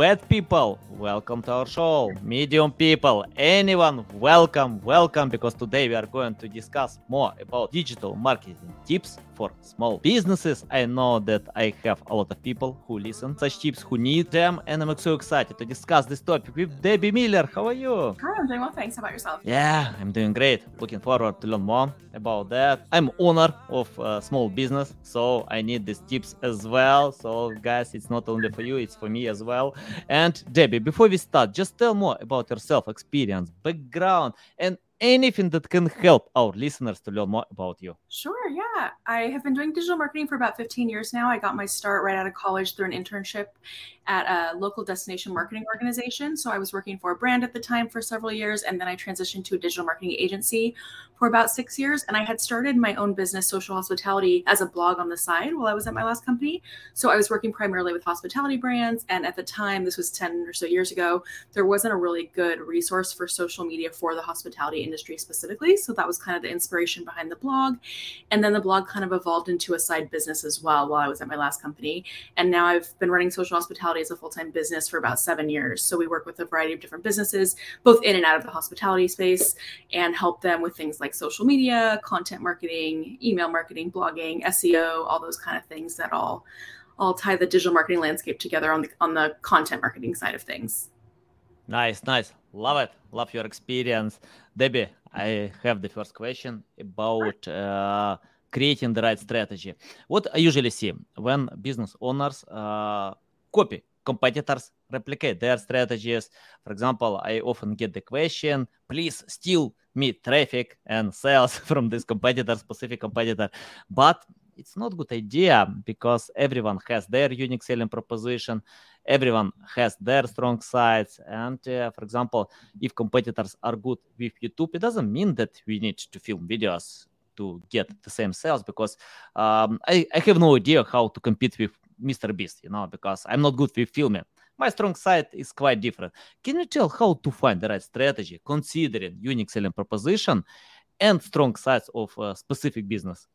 Bad people, welcome to our show. Medium people, anyone, welcome, welcome. Because today we are going to discuss more about digital marketing tips for small businesses. I know that I have a lot of people who listen such tips, who need them, and I'm so excited to discuss this topic with Debbie Miller. How are you? Hi, I'm doing well, thanks. How about yourself? Yeah, I'm doing great. Looking forward to learn more about that. I'm owner of a small business, so I need these tips as well. So guys, it's not only for you, it's for me as well. And Debbie, before we start, just tell more about yourself, experience, background, and anything that can help our listeners to learn more about you. Sure, yeah. I have been doing digital marketing for about 15 years now. I got my start right out of college through an internship at a local destination marketing organization. So I was working for a brand at the time for several years, and then I transitioned to a digital marketing agency for about six years. And I had started my own business, Social Hospitality, as a blog on the side while I was at my last company. So I was working primarily with hospitality brands. And at the time, this was 10 or so years ago, there wasn't a really good resource for social media for the hospitality industry specifically. So that was kind of the inspiration behind the blog. And then the blog kind of evolved into a side business as well while I was at my last company. And now I've been running social hospitality as a full time business for about seven years. So we work with a variety of different businesses, both in and out of the hospitality space, and help them with things like social media, content marketing, email marketing, blogging, SEO, all those kind of things that all all tie the digital marketing landscape together on the on the content marketing side of things. Nice, nice. Love it. Love your experience. Debbie, I have the first question about uh, creating the right strategy. What I usually see when business owners uh, copy competitors, replicate their strategies. For example, I often get the question, please steal me traffic and sales from this competitor, specific competitor. But it's not good idea because everyone has their unique selling proposition everyone has their strong sides and uh, for example if competitors are good with youtube it doesn't mean that we need to film videos to get the same sales because um, I, I have no idea how to compete with mr beast you know because i'm not good with filming. My strong side is quite different. Can you tell how to find the right strategy considering unique selling proposition and strong sides of a specific business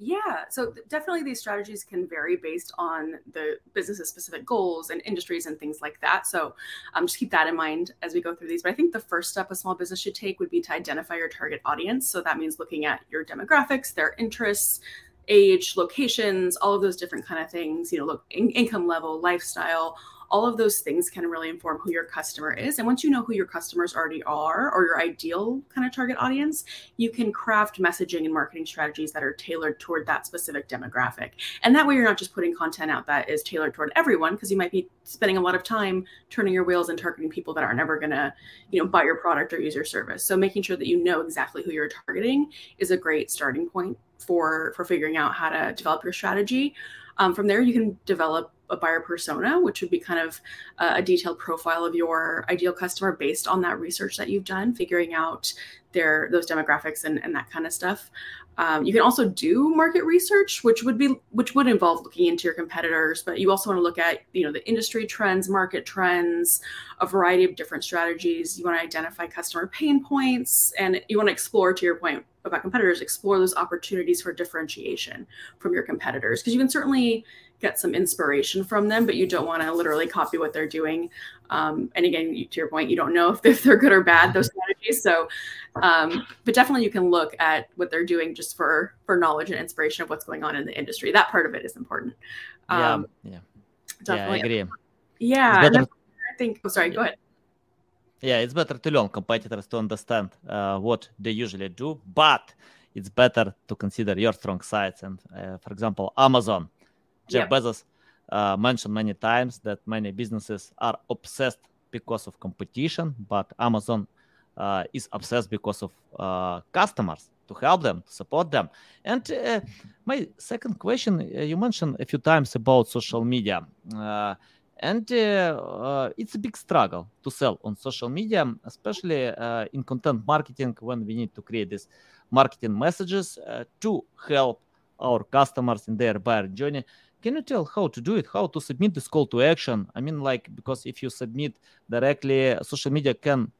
yeah, so definitely these strategies can vary based on the business's specific goals and industries and things like that. So um, just keep that in mind as we go through these. But I think the first step a small business should take would be to identify your target audience. So that means looking at your demographics, their interests, age, locations, all of those different kind of things. You know, look in- income level, lifestyle, all of those things can really inform who your customer is. And once you know who your customers already are or your ideal kind of target audience, you can craft messaging and marketing strategies that are tailored toward that specific demographic. And that way you're not just putting content out that is tailored toward everyone because you might be spending a lot of time turning your wheels and targeting people that are never going to, you know, buy your product or use your service. So making sure that you know exactly who you're targeting is a great starting point for for figuring out how to develop your strategy. Um, from there, you can develop a buyer persona, which would be kind of a detailed profile of your ideal customer based on that research that you've done, figuring out their those demographics and, and that kind of stuff. Um, you can also do market research, which would be which would involve looking into your competitors, but you also want to look at you know the industry trends, market trends, a variety of different strategies. You want to identify customer pain points, and you want to explore, to your point about competitors, explore those opportunities for differentiation from your competitors because you can certainly get some inspiration from them, but you don't want to literally copy what they're doing. Um, and again, to your point, you don't know if they're, if they're good or bad those strategies. So, um, but definitely you can look at what they're doing just for for knowledge and inspiration of what's going on in the industry. That part of it is important. Um, yeah, yeah, definitely. Yeah, I agree. Yeah, better... I think. Oh, sorry. Go ahead. Yeah, it's better to learn competitors to understand uh, what they usually do, but it's better to consider your strong sides. And uh, for example, Amazon Jeff Bezos uh, mentioned many times that many businesses are obsessed because of competition, but Amazon uh, is obsessed because of uh, customers to help them, to support them. And uh, my second question, uh, you mentioned a few times about social media. Uh, and it's a big struggle to sell on social media, especially in content marketing when we need to create these marketing messages to help our customers in their buyer journey. Can you tell how to do it? How to submit this call to action? I mean, like because if you submit directly, social media can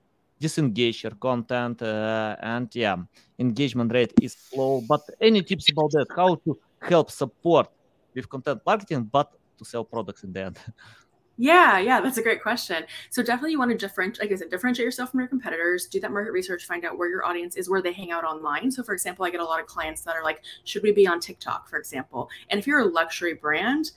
disengage your content, uh, and yeah, engagement rate is low. But any tips about that? How to help support with content marketing, but to sell products in the end? Yeah, yeah, that's a great question. So definitely you want to differentiate, like I said, differentiate yourself from your competitors, do that market research, find out where your audience is, where they hang out online. So for example, I get a lot of clients that are like, should we be on TikTok, for example? And if you're a luxury brand,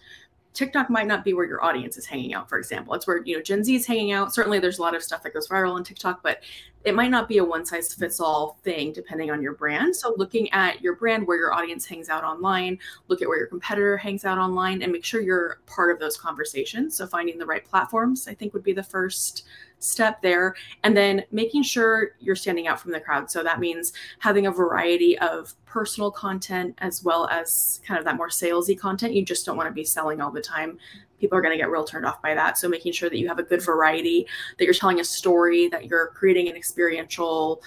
TikTok might not be where your audience is hanging out, for example. It's where, you know, Gen Z is hanging out. Certainly there's a lot of stuff that goes viral on TikTok, but it might not be a one size fits all thing depending on your brand. So looking at your brand, where your audience hangs out online, look at where your competitor hangs out online and make sure you're part of those conversations. So finding the right platforms, I think would be the first step there and then making sure you're standing out from the crowd. So that means having a variety of personal content as well as kind of that more salesy content. You just don't want to be selling all the time. People are going to get real turned off by that. So making sure that you have a good variety that you're telling a story that you're creating an experiential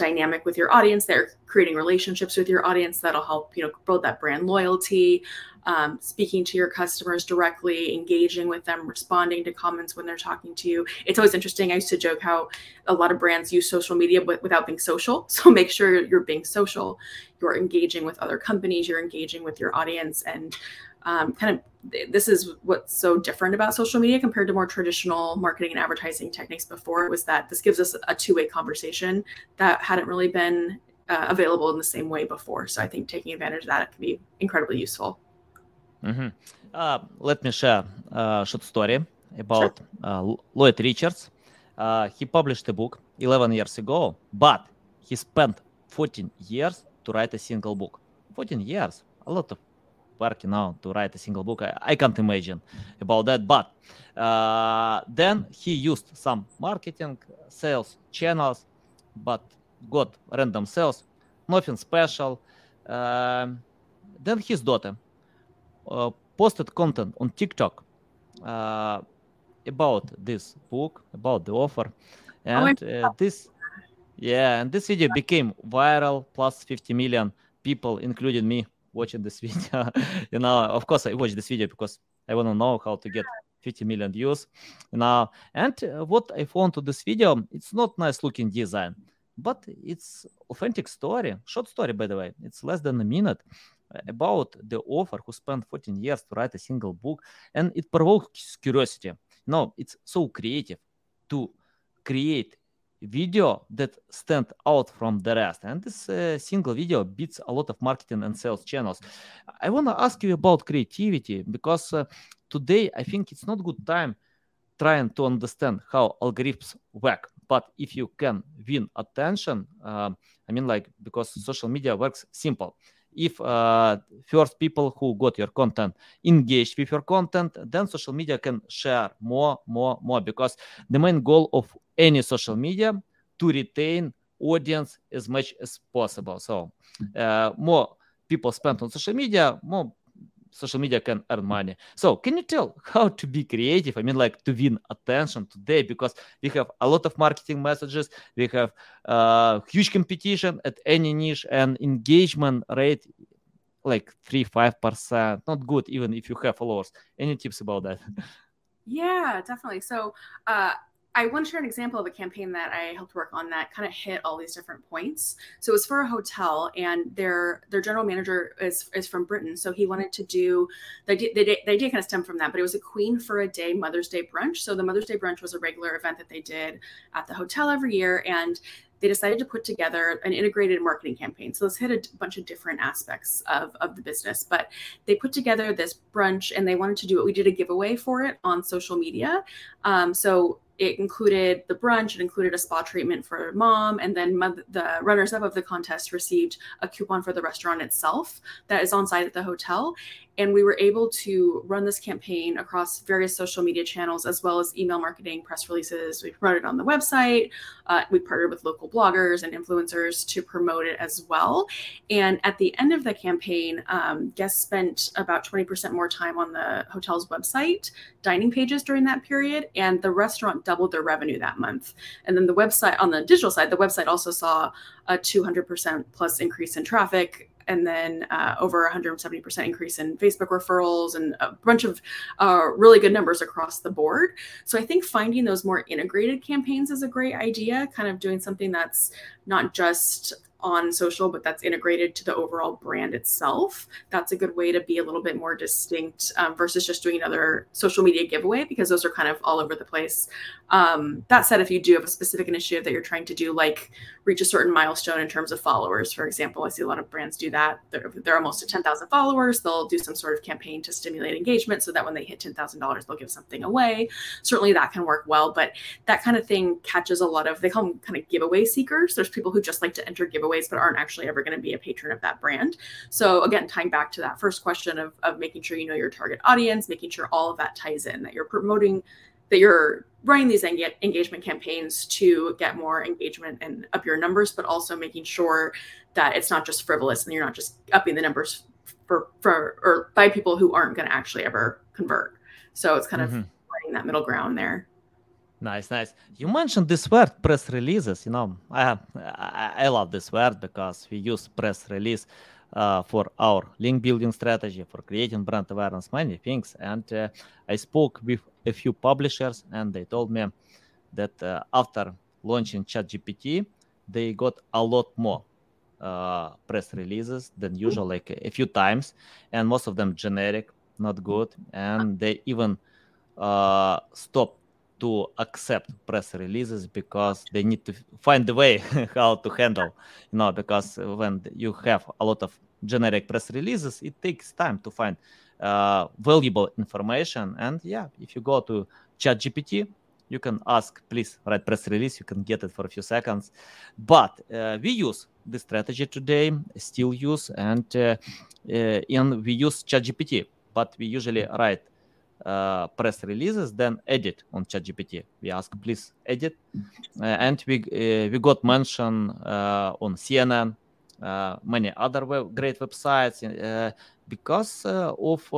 dynamic with your audience they're creating relationships with your audience that'll help you know build that brand loyalty um, speaking to your customers directly, engaging with them, responding to comments when they're talking to you. It's always interesting. I used to joke how a lot of brands use social media without being social. So make sure you're being social, you're engaging with other companies, you're engaging with your audience, and um, kind of this is what's so different about social media compared to more traditional marketing and advertising techniques before was that this gives us a two-way conversation that hadn't really been uh, available in the same way before so i think taking advantage of that can be incredibly useful Mm-hmm. Uh, let me share a short story about sure. uh, Lloyd Richards. Uh, he published a book 11 years ago, but he spent 14 years to write a single book. 14 years, a lot of work now to write a single book. I, I can't imagine about that. But uh, then he used some marketing, sales channels, but got random sales, nothing special. Uh, then his daughter uh, posted content on TikTok uh, about this book, about the offer, oh, and uh, this, yeah, and this video became viral. Plus 50 million people, including me, watching this video. you know, of course, I watched this video because I want to know how to get 50 million views. You know, and uh, what I found to this video, it's not nice looking design, but it's authentic story, short story by the way. It's less than a minute, about the author who spent 14 years to write a single book and it provokes curiosity no it's so creative to create video that stand out from the rest. And this uh, single video beats a lot of marketing and sales channels. I want to ask you about creativity because uh, today i think it's not good time trying to understand how algorithms work. But if you can win attention uh, i mean like because social media works simple. If uh, first people who got your content engaged with your content then social media can share more more more because the main goal of any social media to retain audience as much as possible so uh, more people spend on social media more social media can earn money. So can you tell how to be creative? I mean, like to win attention today because we have a lot of marketing messages, we have uh, huge competition at any niche, and engagement rate like three five percent. Not good, even if you have followers. Any tips about that? Yeah, definitely. So uh, I want to share an example of a campaign that I helped work on that kind of hit all these different points. So it was for a hotel, and their their general manager is is from Britain, so he wanted to do the the, the idea kind of stemmed from that, but it was a Queen for a Day Mother's Day brunch. So the Mother's Day brunch was a regular event that they did at the hotel every year, and they decided to put together an integrated marketing campaign. So let's hit a bunch of different aspects of, of the business. But they put together this brunch and they wanted to do it. We did a giveaway for it on social media. Um, so it included the brunch, it included a spa treatment for mom, and then the runners up of the contest received a coupon for the restaurant itself that is on site at the hotel. And we were able to run this campaign across various social media channels as well as email marketing, press releases. We promoted on the website. Uh, we partnered with local bloggers and influencers to promote it as well. And at the end of the campaign, um, guests spent about 20% more time on the hotel's website, dining pages during that period, and the restaurant doubled their revenue that month. And then the website, on the digital side, the website also saw a 200% plus increase in traffic and then uh, over 170% increase in Facebook referrals and a bunch of uh, really good numbers across the board. So I think finding those more integrated campaigns is a great idea, kind of doing something that's not just on social, but that's integrated to the overall brand itself. That's a good way to be a little bit more distinct um, versus just doing another social media giveaway because those are kind of all over the place. Um, that said, if you do have a specific initiative that you're trying to do, like reach a certain milestone in terms of followers, for example, I see a lot of brands do that. They're, they're almost at 10,000 followers. They'll do some sort of campaign to stimulate engagement so that when they hit $10,000, they'll give something away. Certainly that can work well, but that kind of thing catches a lot of, they call them kind of giveaway seekers. There's people who just like to enter giveaways, but aren't actually ever going to be a patron of that brand. So again, tying back to that first question of, of making sure you know your target audience, making sure all of that ties in, that you're promoting that you're running these engagement campaigns to get more engagement and up your numbers, but also making sure that it's not just frivolous and you're not just upping the numbers for, for or by people who aren't going to actually ever convert. So it's kind mm-hmm. of finding that middle ground there. Nice, nice. You mentioned this word press releases. You know, I, I, I love this word because we use press release uh, for our link building strategy, for creating brand awareness, many things. And uh, I spoke with a few publishers, and they told me that uh, after launching ChatGPT, they got a lot more uh, press releases than usual, like a few times, and most of them generic, not good, and they even uh, stopped to accept press releases because they need to find a way how to handle you know because when you have a lot of generic press releases it takes time to find uh, valuable information. And yeah if you go to chat gpt you can ask please write press release. You can get it for a few seconds. But uh, we use this strategy today still use and uh, uh and we use chat gpt but we usually write uh, press releases, then edit on ChatGPT. We ask, please edit, uh, and we uh, we got mention uh, on CNN, many other web, great websites uh, because of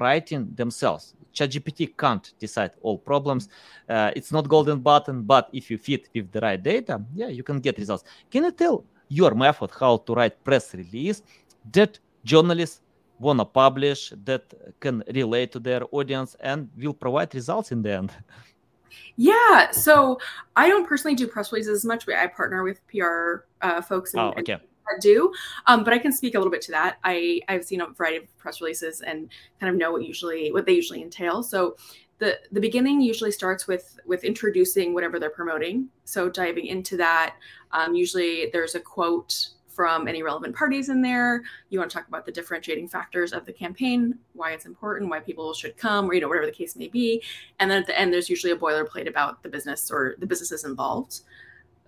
writing themselves. ChatGPT can't decide all problems. it's not golden button, but if you fit with the right data, yeah, you can get results. Can you tell your method how to write press release that journalists want to publish that can relate to their audience and will provide results in the end yeah so i don't personally do press releases as much but i partner with pr uh, folks and, oh, okay. and do um, but i can speak a little bit to that i i've seen a variety of press releases and kind of know what usually what they usually entail so the the beginning usually starts with with introducing whatever they're promoting so diving into that um, usually there's a quote from any relevant parties in there. You want to talk about the differentiating factors of the campaign, why it's important, why people should come, or you know whatever the case may be. And then at the end, there's usually a boilerplate about the business or the businesses involved.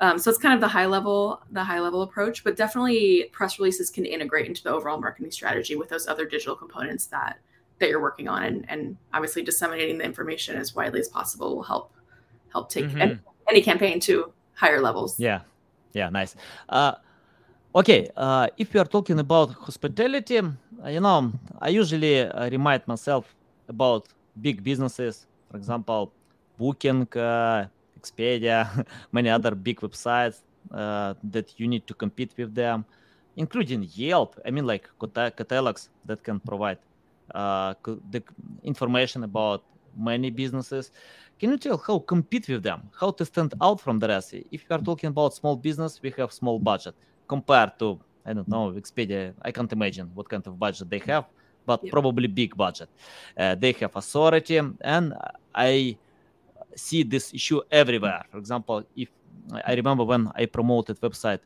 Um, so it's kind of the high level, the high level approach. But definitely, press releases can integrate into the overall marketing strategy with those other digital components that that you're working on, and, and obviously disseminating the information as widely as possible will help help take mm-hmm. any, any campaign to higher levels. Yeah, yeah, nice. Uh, Okay, uh, if we are talking about hospitality, you know, I usually uh, remind myself about big businesses, for example, Booking, uh, Expedia, many other big websites uh, that you need to compete with them, including Yelp. I mean, like catalogs that can provide uh, the information about many businesses. Can you tell how compete with them, how to stand out from the rest? If you are talking about small business, we have small budget compared to I don't know Expedia. I can't imagine what kind of budget they have, but probably big budget. Uh, they have authority, and I see this issue everywhere. For example, if I remember when I promoted website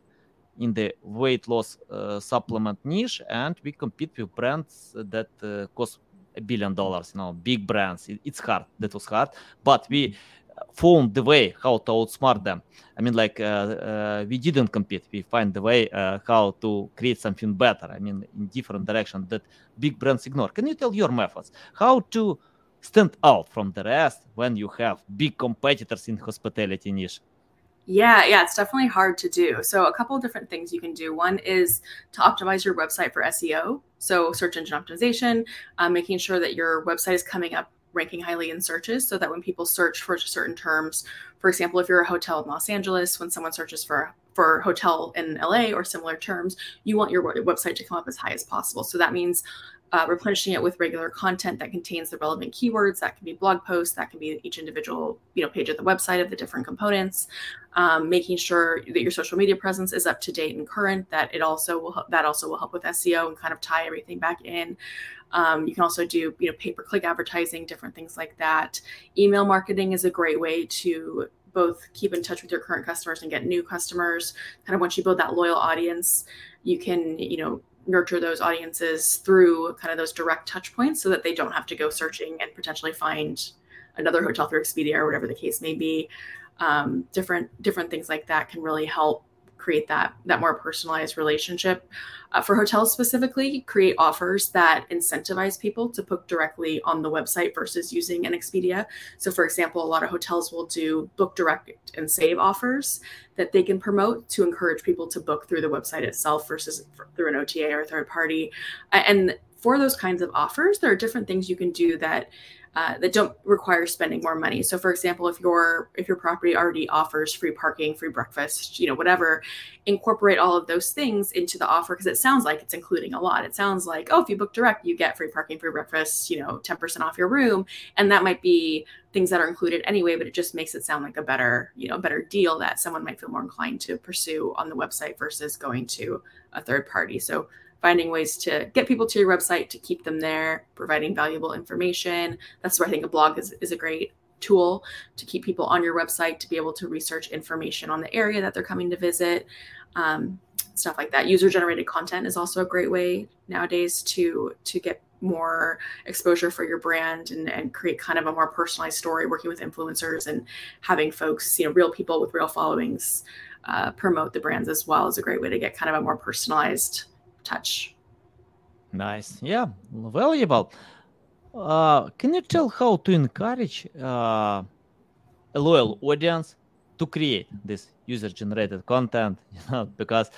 in the weight loss uh, supplement niche, and we compete with brands that uh, cost a billion dollars. You know, big brands. It, it's hard. That was hard, but we found the way how to outsmart them. I mean, like uh, uh, we didn't compete. We find the way uh, how to create something better. I mean, in different direction that big brands ignore. Can you tell your methods how to stand out from the rest when you have big competitors in hospitality niche? Yeah, yeah, it's definitely hard to do. So, a couple different things you can do. One is to optimize your website for SEO, so search engine optimization, uh, making sure that your website is coming up ranking highly in searches so that when people search for certain terms, for example, if you're a hotel in Los Angeles, when someone searches for for hotel in LA or similar terms, you want your website to come up as high as possible. So that means uh, replenishing it with regular content that contains the relevant keywords. That can be blog posts. That can be each individual, you know, page of the website of the different components. Um, making sure that your social media presence is up to date and current. That it also will that also will help with SEO and kind of tie everything back in. Um, you can also do you know pay per click advertising, different things like that. Email marketing is a great way to both keep in touch with your current customers and get new customers. Kind of once you build that loyal audience, you can you know nurture those audiences through kind of those direct touch points so that they don't have to go searching and potentially find another hotel through Expedia or whatever the case may be. Um, different different things like that can really help create that that more personalized relationship. Uh, for hotels specifically, create offers that incentivize people to book directly on the website versus using an Expedia. So, for example, a lot of hotels will do book direct and save offers that they can promote to encourage people to book through the website itself versus through an OTA or third party. And for those kinds of offers, there are different things you can do that uh, that don't require spending more money. So, for example, if your if your property already offers free parking, free breakfast, you know, whatever, incorporate all of those things into the offer because it sounds like it's including a lot. It sounds like, oh, if you book direct, you get free parking, free breakfast, you know, ten percent off your room, and that might be things that are included anyway. But it just makes it sound like a better, you know, better deal that someone might feel more inclined to pursue on the website versus going to a third party. So finding ways to get people to your website to keep them there, providing valuable information. That's where I think a blog is, is a great tool to keep people on your website to be able to research information on the area that they're coming to visit. Um, stuff like that. User generated content is also a great way nowadays to to get more exposure for your brand and, and create kind of a more personalized story working with influencers and having folks you know real people with real followings uh, promote the brands as well is a great way to get kind of a more personalized touch. Nice. Yeah, valuable. Uh, can you tell how to encourage uh, a loyal audience to create this user-generated content? You know, because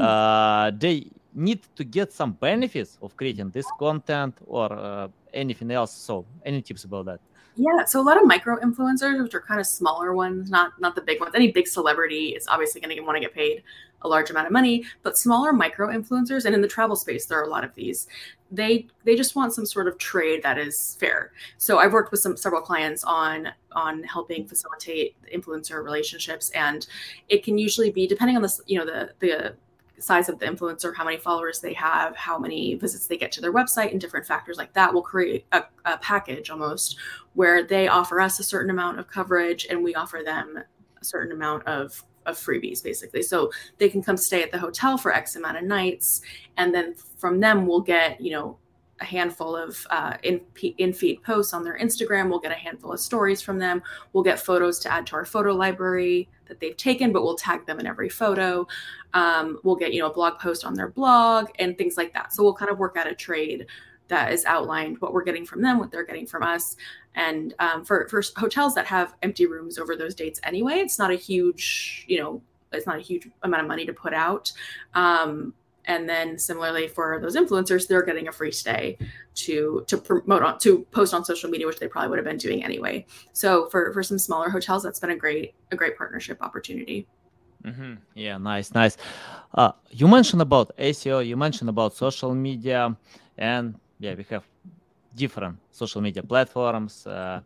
uh, they need to get some benefits of creating this content or uh, anything else. So, any tips about that? Yeah, so a lot of micro influencers, which are kind of smaller ones, not not the big ones. Any big celebrity is obviously going to want to get paid a large amount of money, but smaller micro influencers, and in the travel space, there are a lot of these. They they just want some sort of trade that is fair. So I've worked with some several clients on on helping facilitate influencer relationships, and it can usually be depending on the you know the the size of the influencer, how many followers they have, how many visits they get to their website, and different factors like that will create a, a, package almost where they offer us a certain amount of coverage and we offer them a certain amount of of freebies basically so they can come stay at the hotel for x amount of nights and then from them we'll get you know a handful of uh, in, in feed posts on their Instagram. We'll get a handful of stories from them. We'll get photos to add to our photo library that they've taken, but we'll tag them in every photo. Um, we'll get you know a blog post on their blog and things like that. So we'll kind of work out a trade that is outlined what we're getting from them, what they're getting from us. And um, for for hotels that have empty rooms over those dates anyway, it's not a huge you know it's not a huge amount of money to put out. Um, and then similarly for those influencers they're getting a free stay to to promote on to post on social media which they probably would have been doing anyway. So for for some smaller hotels that's been a great a great partnership opportunity. Mm-hmm. yeah nice nice. Uh, you mentioned about seo you mentioned about social media and yeah we have different social media platforms uh,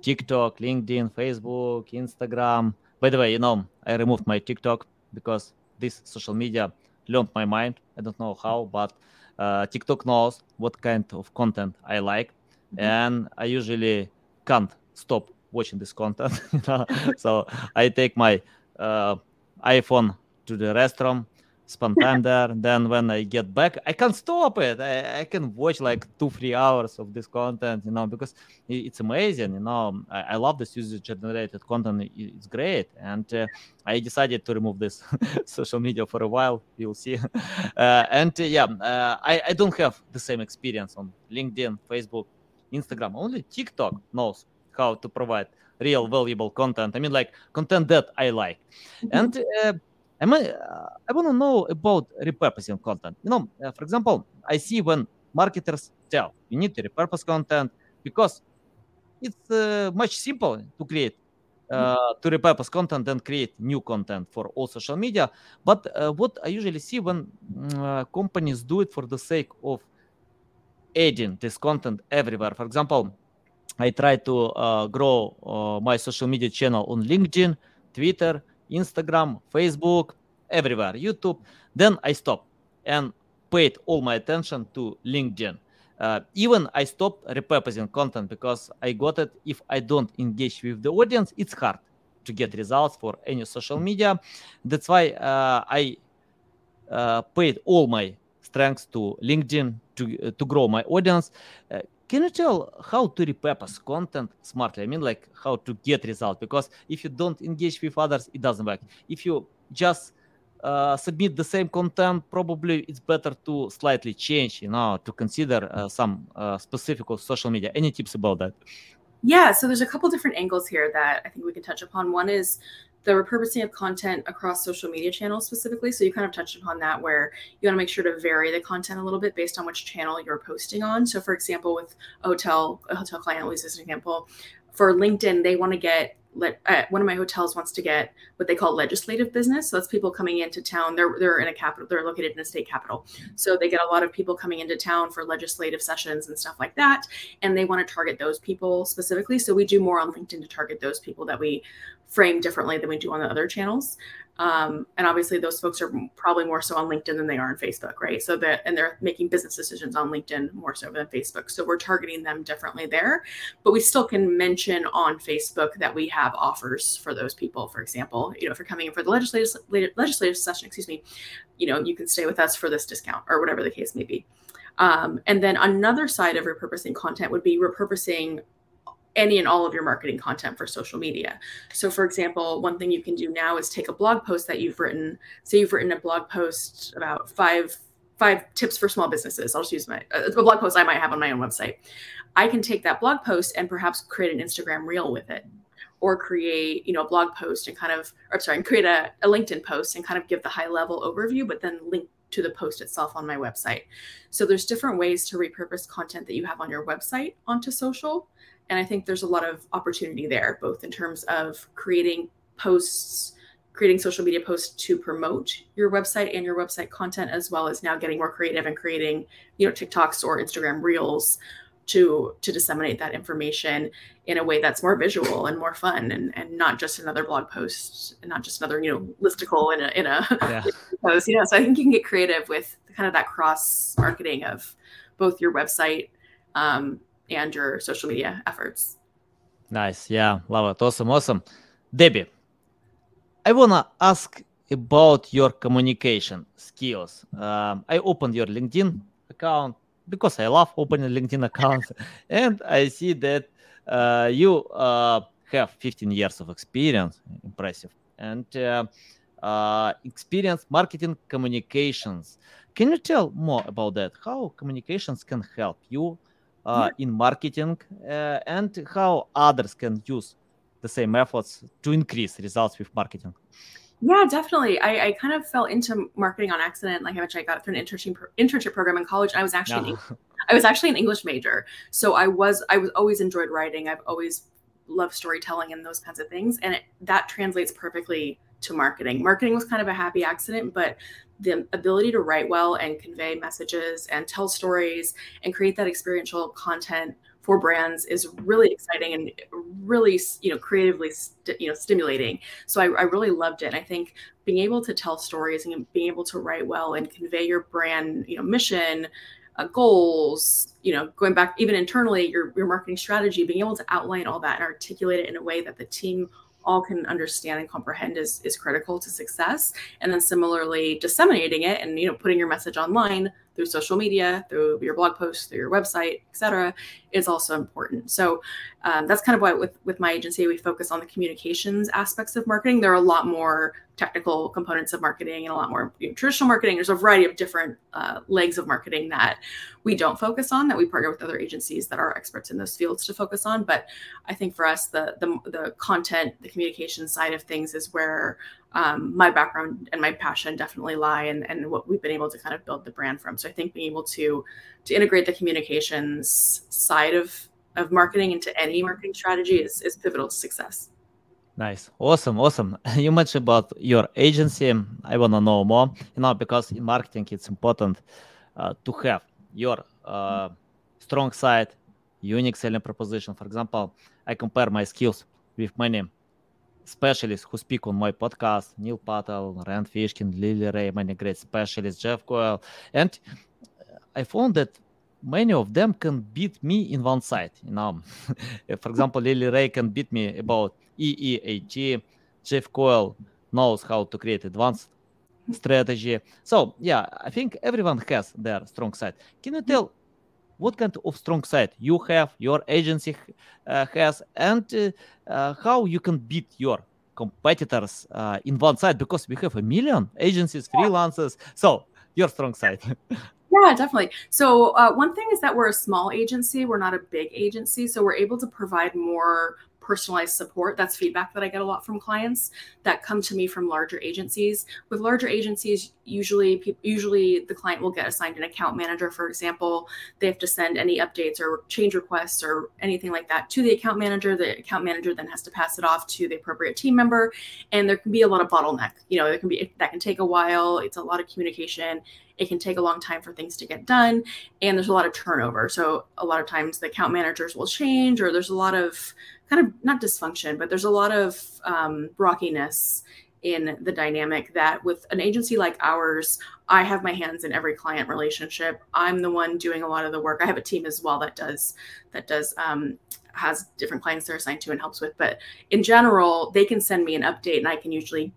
tiktok linkedin facebook instagram. By the way you know i removed my tiktok because this social media learned my mind. I don't know how, but uh, TikTok knows what kind of content I like, mm-hmm. and I usually can't stop watching this content. So I take my uh, iPhone to the restroom, spend time there. Then when I get back, I can't stop it. I, I can watch like two, three hours of this content, you know, because it's amazing. You know, I, I love this user generated content. It's great. And uh, I decided to remove this social media for a while. You'll see. Uh, and uh, yeah, uh, I, I don't have the same experience on LinkedIn, Facebook, Instagram. Only TikTok knows how to provide real valuable content. I mean, like content that I like. Mm-hmm. And I, uh, I want to know about repurposing content. You know, uh, for example, I see when marketers tell you need to repurpose content because it's uh, much simple to create uh, to repurpose content and create new content for all social media. But uh, what I usually see when mm, uh, companies do it for the sake of adding this content everywhere. For example, I try to uh, grow uh, my social media channel on LinkedIn, Twitter, Instagram, Facebook, everywhere, YouTube. Then I stop and paid all my attention to LinkedIn. Uh, even I stopped repurposing content because I got it. If I don't engage with the audience, it's hard to get results for any social media. That's why uh, I uh, paid all my strengths to LinkedIn to uh, to grow my audience. Can you tell how to repurpose content smartly? I mean, like how to get results because if you don't engage with others, it doesn't work. If you just uh, submit the same content, probably it's better to slightly change, you know, to consider uh, some uh, specific of social media. Any tips about that? Yeah, so there's a couple different angles here that I think we can touch upon. One is the repurposing of content across social media channels specifically. So you kind of touched upon that where you want to make sure to vary the content a little bit based on which channel you're posting on. So for example, with a hotel, a hotel client, as an example, for LinkedIn, they want to get let, uh, one of my hotels wants to get what they call legislative business. So that's people coming into town. They're they're in a capital. They're located in a state capital. So they get a lot of people coming into town for legislative sessions and stuff like that. And they want to target those people specifically. So we do more on LinkedIn to target those people that we frame differently than we do on the other channels. Um, and obviously, those folks are probably more so on LinkedIn than they are on Facebook, right? So that, and they're making business decisions on LinkedIn more so than Facebook. So we're targeting them differently there, but we still can mention on Facebook that we have offers for those people. For example, you know, if you're coming in for the legislative legislative session, excuse me, you know, you can stay with us for this discount or whatever the case may be. Um, and then another side of repurposing content would be repurposing any and all of your marketing content for social media. So, for example, one thing you can do now is take a blog post that you've written. Say you've written a blog post about five five tips for small businesses. I'll just use my uh, a blog post I might have on my own website. I can take that blog post and perhaps create an Instagram reel with it, or create you know a blog post and kind of or sorry, and create a, a LinkedIn post and kind of give the high level overview, but then link to the post itself on my website. So there's different ways to repurpose content that you have on your website onto social and I think there's a lot of opportunity there, both in terms of creating posts, creating social media posts to promote your website and your website content, as well as now getting more creative and creating, you know, TikToks or Instagram reels to to disseminate that information in a way that's more visual and more fun and, and not just another blog post and not just another you know listicle in a in a yeah. post you know so i think you can get creative with kind of that cross marketing of both your website um, and your social media efforts. Nice. Yeah. Love it. Awesome. Awesome. Debbie, I want to ask about your communication skills. Um, I opened your LinkedIn account because I love opening LinkedIn accounts, and I see that uh, you uh, have 15 years of experience. Impressive. And uh, uh experience marketing communications. Can you tell more about that? How communications can help you uh, in marketing uh, and how others can use the same methods to increase results with marketing. Yeah definitely. I, I kind of fell into marketing on accident like i mentioned i got through an internship, internship program in college. I was actually yeah. i was actually an english major. So i was i was always enjoyed writing. I've always loved storytelling and those kinds of things. And it, that translates perfectly to marketing. Marketing was kind of a happy accident but the ability to write well and convey messages and tell stories and create that experiential content for brands is really exciting and really you know creatively st- you know stimulating. So I, I, really loved it. And i think being able to tell stories and being able to write well and convey your brand you know mission uh, goals you know going back even internally your, your marketing strategy being able to outline all that and articulate it in a way that the team all can understand and comprehend is is critical to success. And then similarly disseminating it and you know putting your message online through social media through your blog posts through your website etc is also important so um, that's kind of why with with my agency we focus on the communications aspects of marketing there are a lot more technical components of marketing and a lot more you know, traditional marketing. There's a variety of different uh, legs of marketing that we don't focus on that we partner with other agencies that are experts in those fields to focus on. But I think for us, the the, the content, the communication side of things is where um, my background and my passion definitely lie and, and what we've been able to kind of build the brand from. So I think being able to to integrate the communications side of of marketing into any marketing strategy is, is pivotal to success. Nice, awesome, awesome. You mentioned about your agency. I want to know more, you know, because in marketing it's important uh, to have your uh, strong side, unique selling proposition. For example, I compare my skills with many specialists who speak on my podcast: Neil Patel, Rand Fishkin, Lily Ray, many great specialists, Jeff Coyle, and uh, I found that many of them can beat me in one side. You know, for example, Lily Ray can beat me about EEAT. Jeff Coyle knows how to create advanced strategy. So yeah, I think everyone has their strong side. Can you tell what kind of strong side you have, your agency uh, has, and uh, uh, how you can beat your competitors uh, in one side? Because we have a million agencies, freelancers. So your strong side. Yeah, definitely. So, uh, one thing is that we're a small agency, we're not a big agency. So, we're able to provide more personalized support. That's feedback that I get a lot from clients that come to me from larger agencies. With larger agencies, usually usually the client will get assigned an account manager, for example. They have to send any updates or change requests or anything like that to the account manager. The account manager then has to pass it off to the appropriate team member, and there can be a lot of bottleneck. You know, there can be that can take a while. It's a lot of communication it can take a long time for things to get done and there's a lot of turnover so a lot of times the account managers will change or there's a lot of kind of not dysfunction, but there's a lot of um, rockiness in the dynamic that with an agency like ours, I have my hands in every client relationship. I'm the one doing a lot of the work. I have a team as well that does that does um, has different clients they're assigned to and helps with. But in general, they can send me an update, and I can usually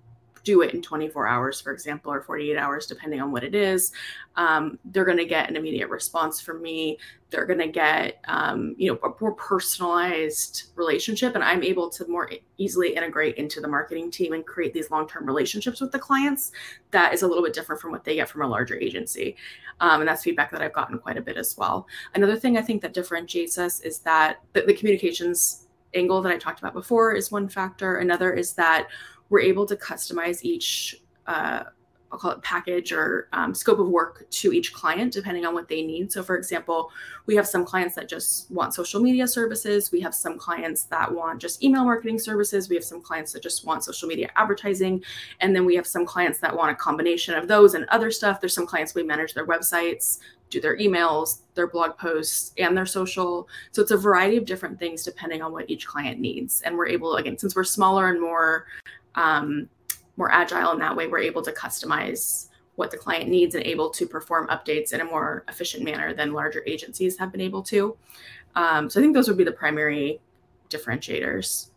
do it in 24 hours, for example, or 48 hours, depending on what it is. Um, they're going to get an immediate response from me. They're going to get, um, you know, a more personalized relationship, and I'm able to more easily integrate into the marketing team and create these long-term relationships with the clients. That is a little bit different from what they get from a larger agency, um, and that's feedback that I've gotten quite a bit as well. Another thing I think that differentiates us is that the, the communications angle that I talked about before is one factor. Another is that we're able to customize each uh, I'll call it package or um, scope of work to each client depending on what they need. So, for example, we have some clients that just want social media services. We have some clients that want just email marketing services. We have some clients that just want social media advertising. And then we have some clients that want a combination of those and other stuff. There's some clients we manage their websites, do their emails, their blog posts, and their social. So, it's a variety of different things depending on what each client needs. And we're able, again, since we're smaller and more um, more agile in that way. We're able to customize what the client needs and able to perform updates in a more efficient manner than larger agencies have been able to. Um, so i think those would be the primary differentiators.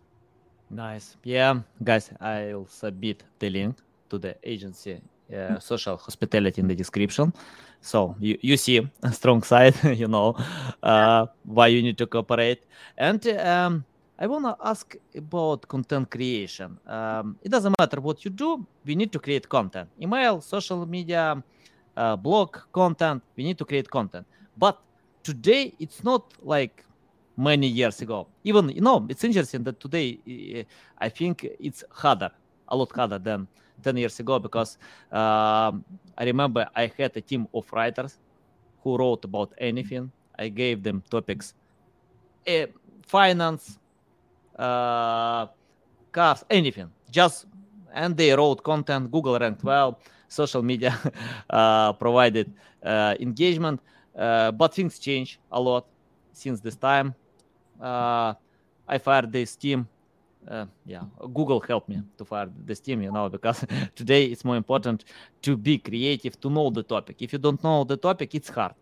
Nice. Yeah guys i'll submit the link to the agency uh, social hospitality in the description. So you, you see a strong side you know uh, why you need to cooperate. And um, I want to ask about content creation. Um, it doesn't matter what you do, we need to create content. Email, social media, uh, blog content, we need to create content. But today, it's not like many years ago. Even, you know, it's interesting that today, I think it's harder, a lot harder than 10 years ago, because uh, I remember I had a team of writers who wrote about anything. I gave them topics. Uh, finance, uh, cars, anything. Just and they wrote content. Google ranked well. Social media uh, provided uh, engagement, uh, but things change a lot since this time. Uh, I fired this team. Uh, yeah, Google helped me to fire this team, you know, because today it's more important to be creative, to know the topic. If you don't know the topic, it's hard.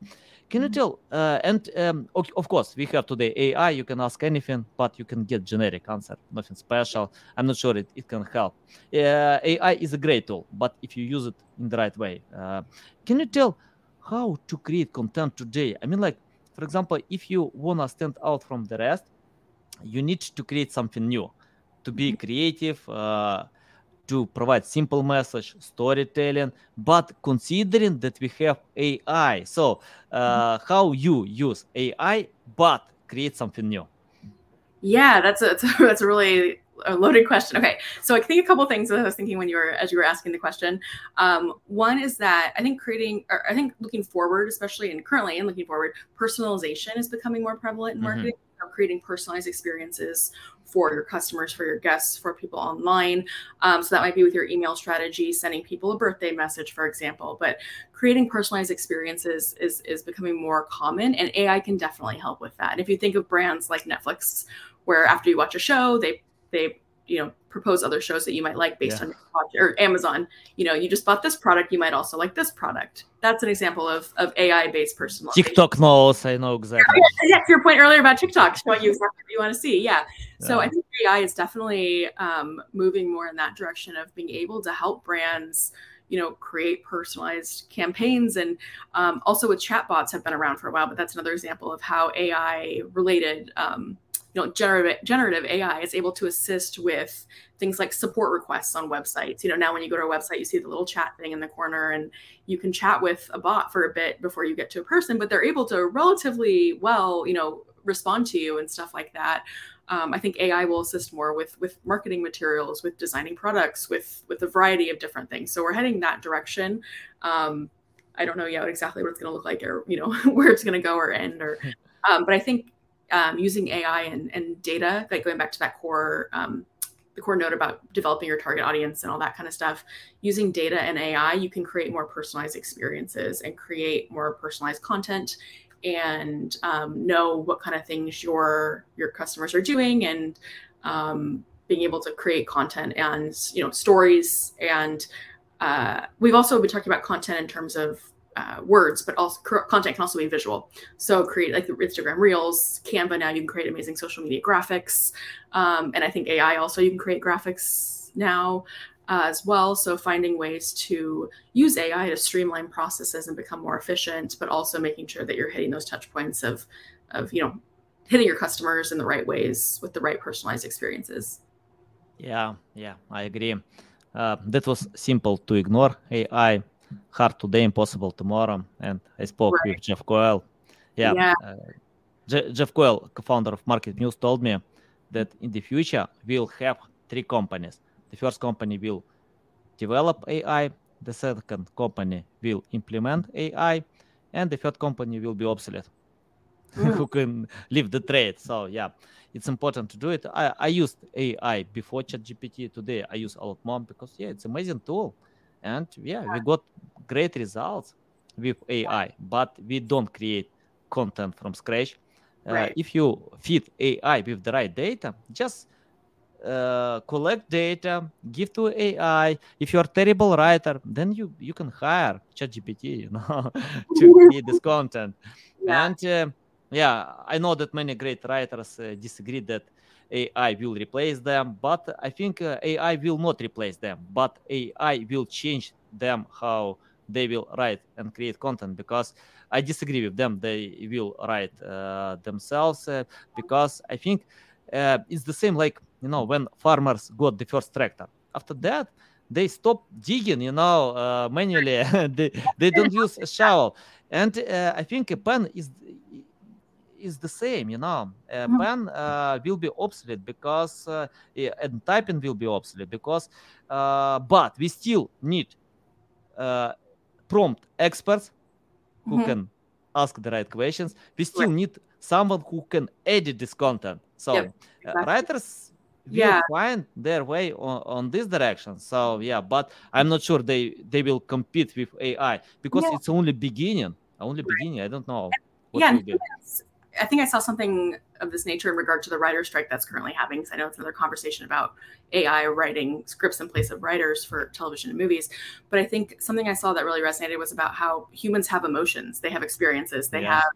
Can you tell? Uh, and um, of course, we have today AI. You can ask anything, but you can get generic answer, nothing special. I'm not sure it, it can help. Uh, AI is a great tool, but if you use it in the right way, uh, can you tell how to create content today? I mean, like for example, if you wanna stand out from the rest, you need to create something new, to be mm-hmm. creative uh, to provide simple message storytelling but considering that we have ai so uh, how you use ai but create something new yeah that's a, that's a really a loaded question. Okay, so I think a couple things that I was thinking when you were as you were asking the question. Um, one is that I think creating, or I think looking forward, especially and currently and looking forward, personalization is becoming more prevalent in mm-hmm. marketing. Mm-hmm creating personalized experiences for your customers, for your guests, for people online. Um, so that might be with your email strategy, sending people a birthday message, for example. But creating personalized experiences is is becoming more common, and AI can definitely help with that. And if you think of brands like Netflix, where after you watch a show, they they you know propose other shows that you might like based yeah. on or Amazon. You know, you just bought this product, you might also like this product. That's an example of of AI based personalization. TikTok knows, I know exactly. Yeah, to your point earlier about TikTok, showing you exactly what you want to see. Yeah. yeah. So I think AI is definitely um, moving more in that direction of being able to help brands you know create personalized campaigns and um, also with chatbots have been around for a while but that's another example of how ai related um, you know generative generative ai is able to assist with things like support requests on websites. You know now when you go to a website you see the little chat thing in the corner and you can chat with a bot for a bit before you get to a person but they're able to relatively well you know respond to you and stuff like that. Um, i think ai will assist more with with marketing materials with designing products with with a variety of different things. So we're heading that direction. Um, i don't know yet exactly what it's going to look like or you know where it's going to go or end or hmm. um, but i think um, using AI and, and data, like going back to that core um, the core note about developing your target audience and all that kind of stuff using data and ai you can create more personalized experiences and create more personalized content and um, know what kind of things your your customers are doing and um, being able to create content and you know stories and uh, we've also been talking about content in terms of uh, words, but also content can also be visual. So create like the Instagram Reels, Canva. Now you can create amazing social media graphics, um, and I think AI also you can create graphics now uh, as well. So finding ways to use AI to streamline processes and become more efficient, but also making sure that you're hitting those touch points of of you know hitting your customers in the right ways with the right personalized experiences. Yeah, yeah, I agree. Uh, that was simple to ignore AI hard today, impossible tomorrow. And I spoke right. with Jeff Coyle. Yeah. yeah. Uh, Je- Jeff Coyle, co-founder of MarketMuse, told me that in the future we'll have three companies. The first company will develop AI, the second company will implement AI, and the third company will be obsolete. Mm. who can leave the trade. So yeah, it's important to do it. I, I used AI before ChatGPT. Today I use a lot more because yeah, it's amazing tool and yeah, we got great results with ai but we don't create content from scratch uh, right. if you feed ai with the right data just uh, collect data give to ai if you're a terrible writer then you you can hire chatgpt you know to create this content yeah. and uh, yeah i know that many great writers uh, disagree that AI will replace them, but I think uh, AI will not replace them, but AI will change them how they will write and create content because I disagree with them. They will write uh, themselves uh, because I think uh, it's the same like you know when farmers got the first tractor. After that, they stop digging, you know, uh, manually. they they don't use a shovel, and uh, I think a pen is is the same, you know. Uh, mm-hmm. Pen uh, will be obsolete because uh, and typing will be obsolete because, uh, but we still need uh, prompt experts who mm-hmm. can ask the right questions. We still right. need someone who can edit this content. So yep, uh, exactly. writers will yeah. find their way on, on, this direction. So yeah, but I'm not sure they they will compete with AI because yeah. it's only beginning. Only right. beginning. I don't know. yeah, I think I saw something of this nature in regard to the writer strike that's currently happening. Because I know it's another conversation about AI writing scripts in place of writers for television and movies. But I think something I saw that really resonated was about how humans have emotions, they have experiences, they yeah. have,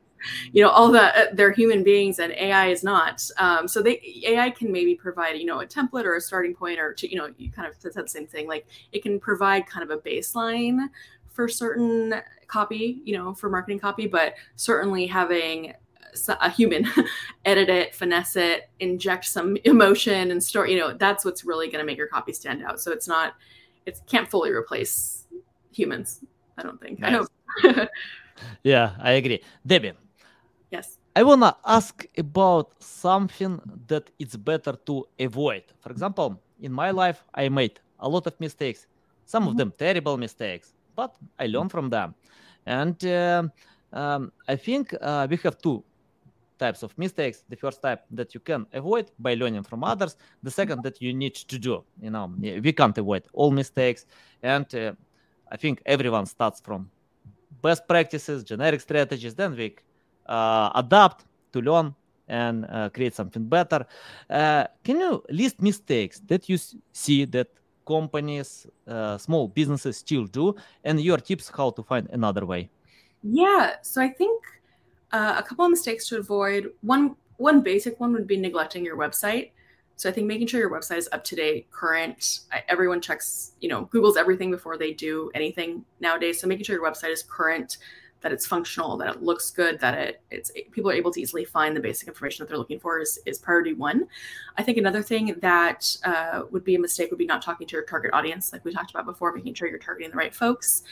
you know, all the uh, they're human beings, and AI is not. Um, so they AI can maybe provide, you know, a template or a starting point, or to, you know, you kind of said the same thing. Like it can provide kind of a baseline for certain copy, you know, for marketing copy, but certainly having a human edit it finesse it inject some emotion and story you know that's what's really going to make your copy stand out. So it's not it can't fully replace humans i don't think. Nice. i know yeah i agree. Debbie yes. I want to ask about something that it's better to avoid. For example in my life i made a lot of mistakes. Some mm-hmm. of them terrible mistakes but i learn from them. And uh, um, i think uh, we have to types of mistakes. The first type that you can avoid by learning from others. The second that you need to do. You know, we can't avoid all mistakes, and uh, I think everyone starts from best practices, generic strategies. Then we uh, adapt to learn and uh, create something better. Uh, can you list mistakes that you see that companies, uh, small businesses still do, and your tips how to find another way? Yeah, so I think uh, a couple of mistakes to avoid. One one basic one would be neglecting your website. So I think making sure your website is up to date, current. Everyone checks, you know, Google's everything before they do anything nowadays. So making sure your website is current, that it's functional, that it looks good, that it it's people are able to easily find the basic information that they're looking for is, is priority one. I think another thing that uh, would be a mistake would be not talking to your target audience, like we talked about before, making sure you're targeting the right folks.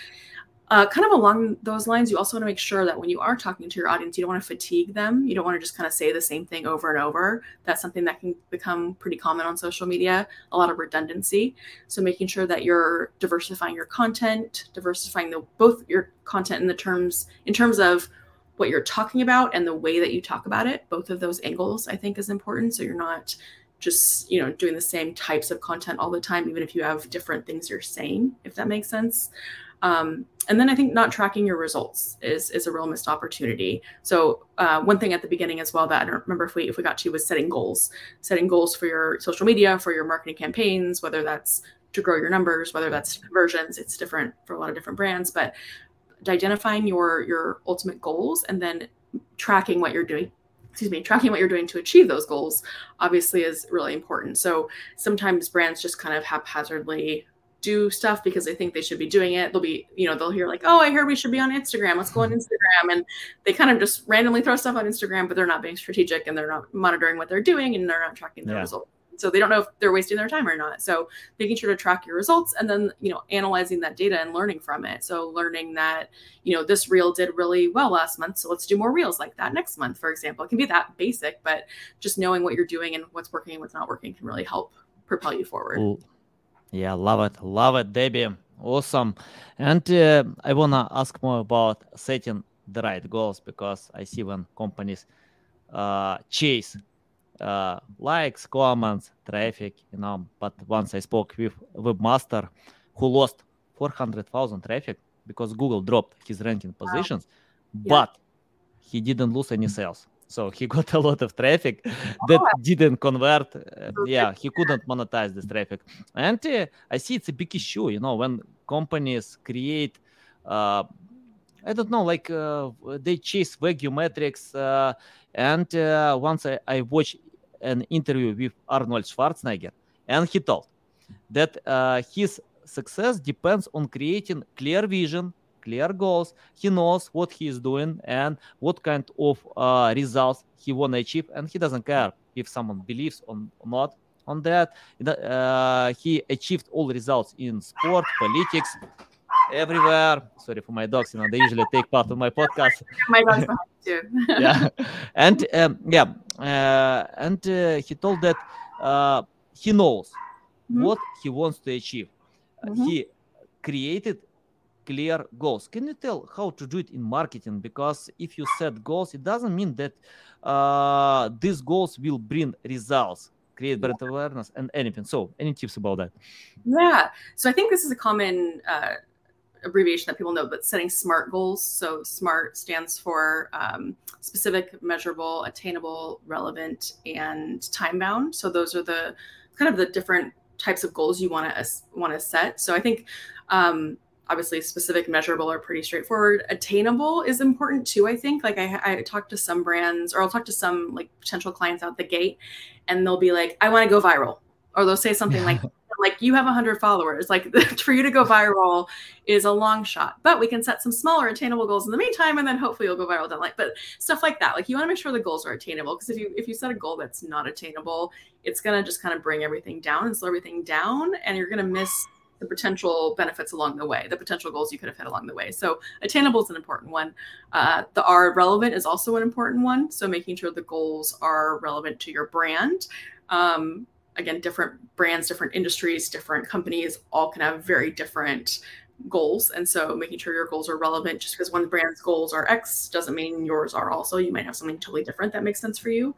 Uh, kind of along those lines, you also want to make sure that when you are talking to your audience, you don't want to fatigue them. You don't want to just kind of say the same thing over and over. That's something that can become pretty common on social media, a lot of redundancy. So making sure that you're diversifying your content, diversifying the both your content in the terms in terms of what you're talking about and the way that you talk about it. Both of those angles I think is important. So you're not just you know doing the same types of content all the time, even if you have different things you're saying, if that makes sense. Um, and then I think not tracking your results is is a real missed opportunity. So uh, one thing at the beginning as well that I don't remember if we if we got to was setting goals, setting goals for your social media, for your marketing campaigns, whether that's to grow your numbers, whether that's conversions. It's different for a lot of different brands, but identifying your your ultimate goals and then tracking what you're doing excuse me, tracking what you're doing to achieve those goals obviously is really important. So sometimes brands just kind of haphazardly do stuff because they think they should be doing it. They'll be, you know, they'll hear like, "Oh, I heard we should be on Instagram. Let's go on. Instagram." And they kind of just randomly throw stuff on Instagram, but they're not being strategic and they're not monitoring what they're doing and they're not tracking their yeah. results. So they don't know if they're wasting their time or not. So making sure to track your results and then, you know, analyzing that data and learning from it. So learning that, you know, this reel did really well last month, so let's do more reels like that next month, for example. It can be that basic, but just knowing what you're doing and what's working and what's not working can really help propel you forward. Yeah, love it, love it, Debbie. Awesome. And uh, I wanna ask more about setting the right goals because I see when companies uh, chase uh, likes, comments, traffic, you know. But once I spoke with webmaster who lost 400,000 traffic because Google dropped his ranking positions, yeah. but he didn't lose any sales. So he got a lot of traffic that oh. didn't convert. Uh, yeah, he couldn't monetize this traffic. And uh, I see it's a big issue, you know, when companies create, uh, I don't know, like uh, they chase Wagyu metrics. Uh, and uh, once I, I watched an interview with Arnold Schwarzenegger, and he told that his success depends on creating clear vision clear goals. He knows what he is doing and what kind of uh, results he want to achieve, and he doesn't care if someone believes on or not on that. Uh, he achieved all results in sport, politics, everywhere. Sorry for my dogs. You know, they usually take part of my podcast. my dogs too. yeah, and um, yeah, uh, and uh, he told that uh, he knows mm-hmm. what he wants to achieve. Mm-hmm. He created clear goals. Can you tell how to do it in marketing? Because if you set goals, it doesn't mean that uh, these goals will bring results, create brand awareness, and anything. So, any tips about that? Yeah. So, I think this is a common uh, abbreviation that people know, but setting SMART goals. So, SMART stands for um, specific, measurable, attainable, relevant, and time bound. So, those are the kind of the different types of goals you want to want to set. So, I think um, obviously specific measurable are pretty straightforward. Attainable is important too i think. Like I, I talk to some brands or i'll talk to some like potential clients out the gate and they'll be like i want to go viral. Or they'll say something like like you have 100 followers. Like for you to go viral is a long shot but we can set some smaller attainable goals in the meantime and then hopefully you'll go viral down like but stuff like that like you want to make sure the goals are attainable because if you if you set a goal that's not attainable it's going to just kind of bring everything down and slow everything down and you're going to miss the potential benefits along the way, the potential goals you could have hit along the way. So attainable is an important one. Uh, the R relevant is also an important one. So making sure the goals are relevant to your brand. Um, again, different brands, different industries, different companies all can have very different goals. And so making sure your goals are relevant just because one brand's goals are X doesn't mean yours are also. You might have something totally different that makes sense for you.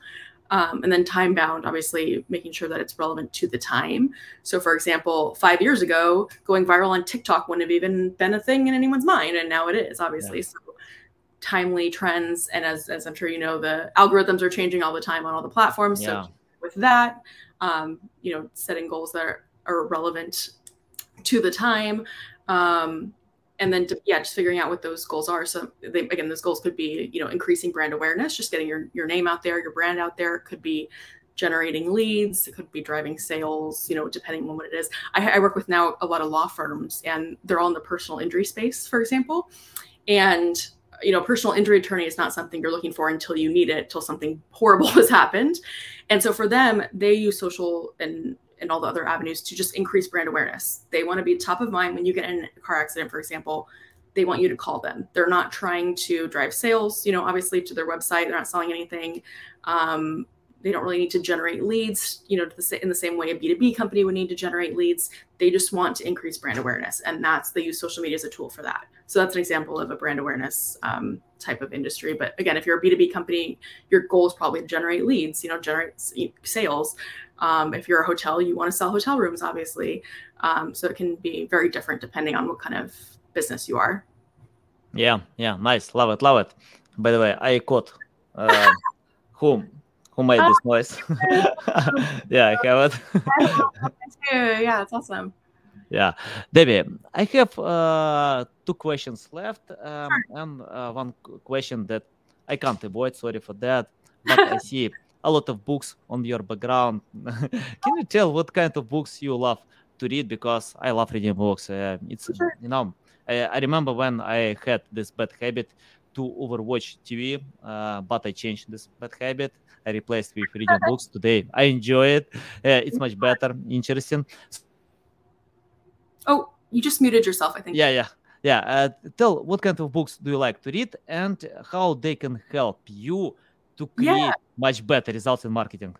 Um, and then time bound, obviously making sure that it's relevant to the time. So, for example, five years ago, going viral on TikTok wouldn't have even been a thing in anyone's mind. And now it is, obviously. Yeah. So, timely trends. And as, as I'm sure you know, the algorithms are changing all the time on all the platforms. Yeah. So, with that, um, you know, setting goals that are, are relevant to the time. Um, and then to, yeah, just figuring out what those goals are. So they, again, those goals could be, you know, increasing brand awareness, just getting your, your name out there, your brand out there. It could be generating leads. It could be driving sales, you know, depending on what it is. I, I work with now a lot of law firms and they're all in the personal injury space, for example. And you know, personal injury attorney is not something you're looking for until you need it, until something horrible has happened. And so for them, they use social and and all the other avenues to just increase brand awareness. They want to be top of mind when you get in a car accident, for example. They want you to call them. They're not trying to drive sales, you know, obviously to their website. They're not selling anything. Um, they don't really need to generate leads, you know, in the same way a B2B company would need to generate leads. They just want to increase brand awareness. And that's, they use social media as a tool for that. So that's an example of a brand awareness um, type of industry. But again, if you're a B2B company, your goal is probably to generate leads, you know, generate sales. Um, if you're a hotel, you want to sell hotel rooms, obviously. Um, so it can be very different depending on what kind of business you are. Yeah, yeah, nice, love it, love it. By the way, I caught uh, whom who made this noise. yeah, I have it. yeah, it's awesome. Yeah, Debbie, I have uh, two questions left, um, and uh, one question that I can't avoid. Sorry for that, but I see a lot of books on your background. Can you tell what kind of books you love to read? Because I love reading books. Uh, it's sure. you know, I, I, remember when I had this bad habit to overwatch TV, uh, but I changed this bad habit. I replaced with reading books today. I enjoy it. Uh, it's much better, interesting. Oh, you just muted yourself. I think. Yeah, yeah yeah uh, tell what kind of books do you like to read and how they can help you to create yeah. much better results in marketing?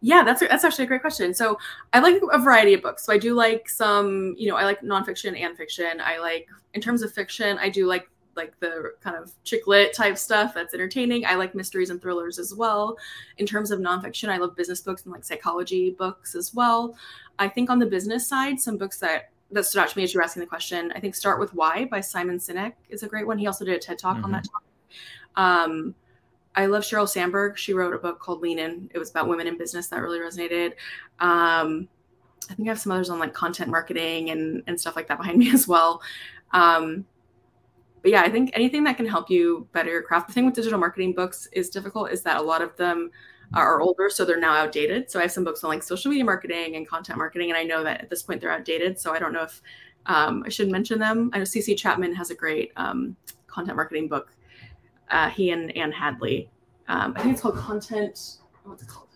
Yeah, that's that's actually a great question. So I like a variety of books. So I do like some, you know, I like nonfiction and fiction. I like in terms of fiction, I do like like the kind of chick lit type stuff that's entertaining. I like mysteries and thrillers as well. In terms of nonfiction, I love business books and like psychology books as well. I think on the business side, some books that that stood out to me as you were asking the question, I think Start with Why by Simon Sinek is a great one. He also did a TED talk mm-hmm. on that topic. Um, I love Sheryl Sandberg. She wrote a book called Lean In. It was about women in business that really resonated. Um, I think I have some others on like content marketing and and stuff like that behind me as well. Um, but yeah, I think anything that can help you better your craft. The thing with digital marketing books is difficult is that a lot of them are older, so they're now outdated. So I have some books on like social media marketing and content marketing, and I know that at this point they're outdated. So I don't know if um, I should mention them. I know CC Chapman has a great um, content marketing book uh, he and Ann Handley. Um, I think it's called Content. What's it called?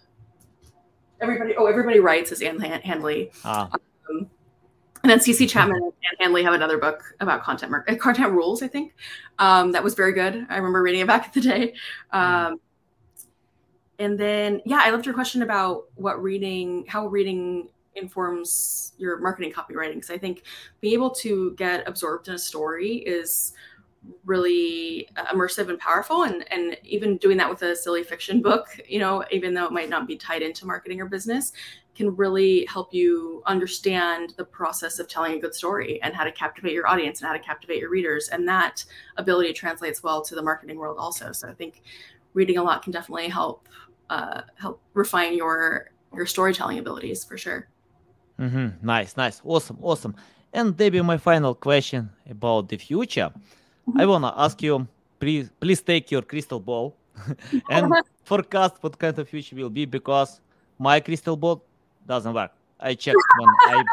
Everybody. Oh, everybody writes is Ann Handley. Ah. Um, and then CC Chapman and Ann Handley have another book about content uh, content rules. I think um, that was very good. I remember reading it back in the day. Mm. And then, yeah, I loved your question about what reading, how reading informs your marketing copywriting. Because I think being able to get absorbed in a story is really immersive and powerful and and even doing that with a silly fiction book you know even though it might not be tied into marketing or business can really help you understand the process of telling a good story and how to captivate your audience and how to captivate your readers and that ability translates well to the marketing world also so i think reading a lot can definitely help uh, help refine your your storytelling abilities for sure. Mm-hmm. nice nice. Awesome awesome. And Debbie, my final question about the future. I want to ask you, please, please take your crystal ball. And forecast what kind of future will be because my crystal ball doesn't work. I checked when I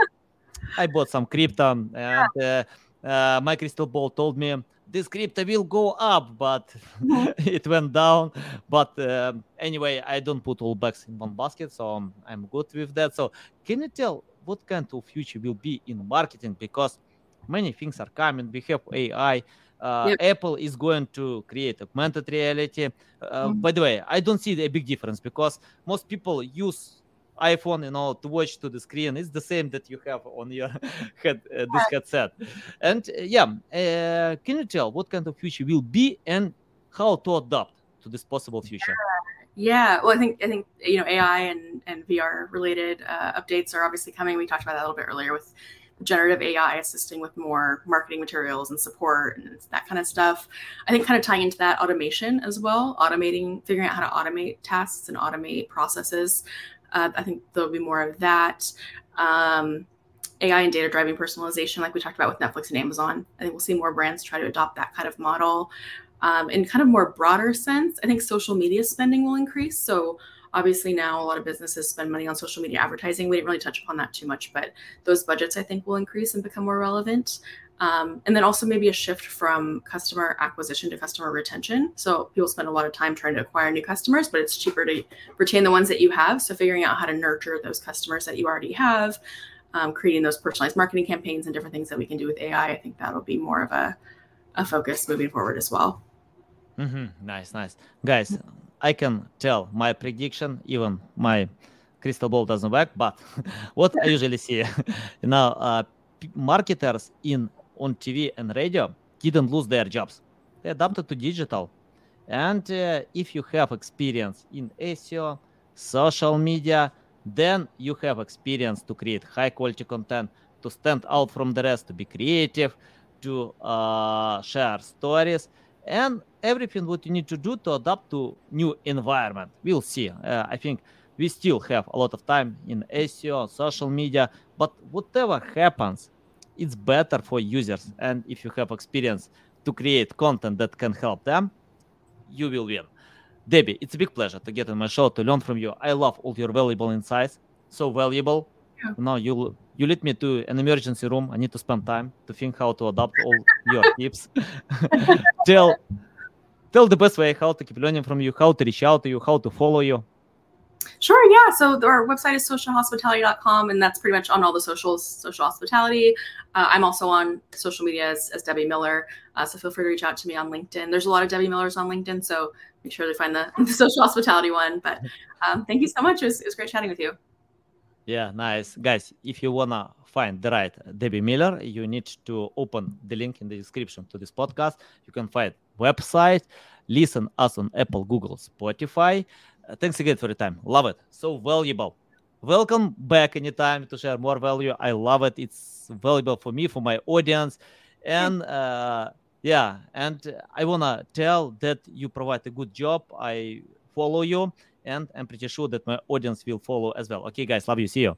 I bought some crypto and uh, uh, my crystal ball told me this crypto will go up, but it went down. But uh, anyway, I don't put all bags in one basket, so I'm, I'm good with that. So can you tell what kind of future will be in marketing? Because many things are coming. We have AI uh, yep. Apple is going to create augmented reality. Uh, mm-hmm. By the way, I don't see a big difference because most people use iPhone, you know, to watch to the screen. It's the same that you have on your head uh, this headset. And uh, yeah, uh, can you tell what kind of future will be and how to adapt to this possible future? Yeah, well, I think I think you know AI and and VR related uh, updates are obviously coming. We talked about that a little bit earlier with generative AI assisting with more marketing materials and support and that kind of stuff. I think kind of tying into that automation as well, automating, figuring out how to automate tasks and automate processes. Uh, I think there'll be more of that. Um, AI and data driving personalization, like we talked about with Netflix and Amazon. I think we'll see more brands try to adopt that kind of model. Um, in kind of more broader sense, I think social media spending will increase. So obviously now a lot of businesses spend money on social media advertising. We didn't really touch upon that too much, but those budgets I think will increase and become more relevant. Um, and then also maybe a shift from customer acquisition to customer retention. So people spend a lot of time trying to acquire new customers, but it's cheaper to retain the ones that you have. So figuring out how to nurture those customers that you already have, um, creating those personalized marketing campaigns and different things that we can do with AI, I think that'll be more of a, a focus moving forward as well. Mm-hmm. Nice, nice, guys. I can tell my prediction, even my crystal ball doesn't work. But what I usually see, know, uh, marketers in on TV and radio didn't lose their jobs. They adapted to digital. And uh, if you have experience in SEO, social media, then you have experience to create high quality content, to stand out from the rest, to be creative, to uh, share stories, and everything what you need to do to adapt to new environment. We'll see. Uh, I think we still have a lot of time in SEO, social media, but whatever happens, it's better for users. And if you have experience to create content that can help them, you will win. Debbie, it's a big pleasure to get on my show to learn from you. I love all your valuable insights. So valuable. Yeah. Now you you lead me to an emergency room. I need to spend time to think how to adapt all your tips. tell tell the best way how to keep learning from you, how to reach out to you, how to follow you. Sure, yeah. So our website is socialhospitality.com, and that's pretty much on all the socials, social hospitality. Uh, I'm also on social media as, as Debbie Miller. Uh, so feel free to reach out to me on LinkedIn. There's a lot of Debbie Millers on LinkedIn, so make sure to find the, the social hospitality one. But um, thank you so much. It was, it was great chatting with you. Yeah, nice. Guys, if you want to find the right Debbie Miller, you need to open the link in the description to this podcast. You can find website, listen us on Apple, Google, Spotify. Uh, thanks again for your time. Love it. So valuable. Welcome back anytime to share more value. I love it. It's valuable for me, for my audience. And uh, yeah, and I want to tell that you provide a good job. I follow you and I'm pretty sure that my audience will follow as well. Okay, guys, love you. See you.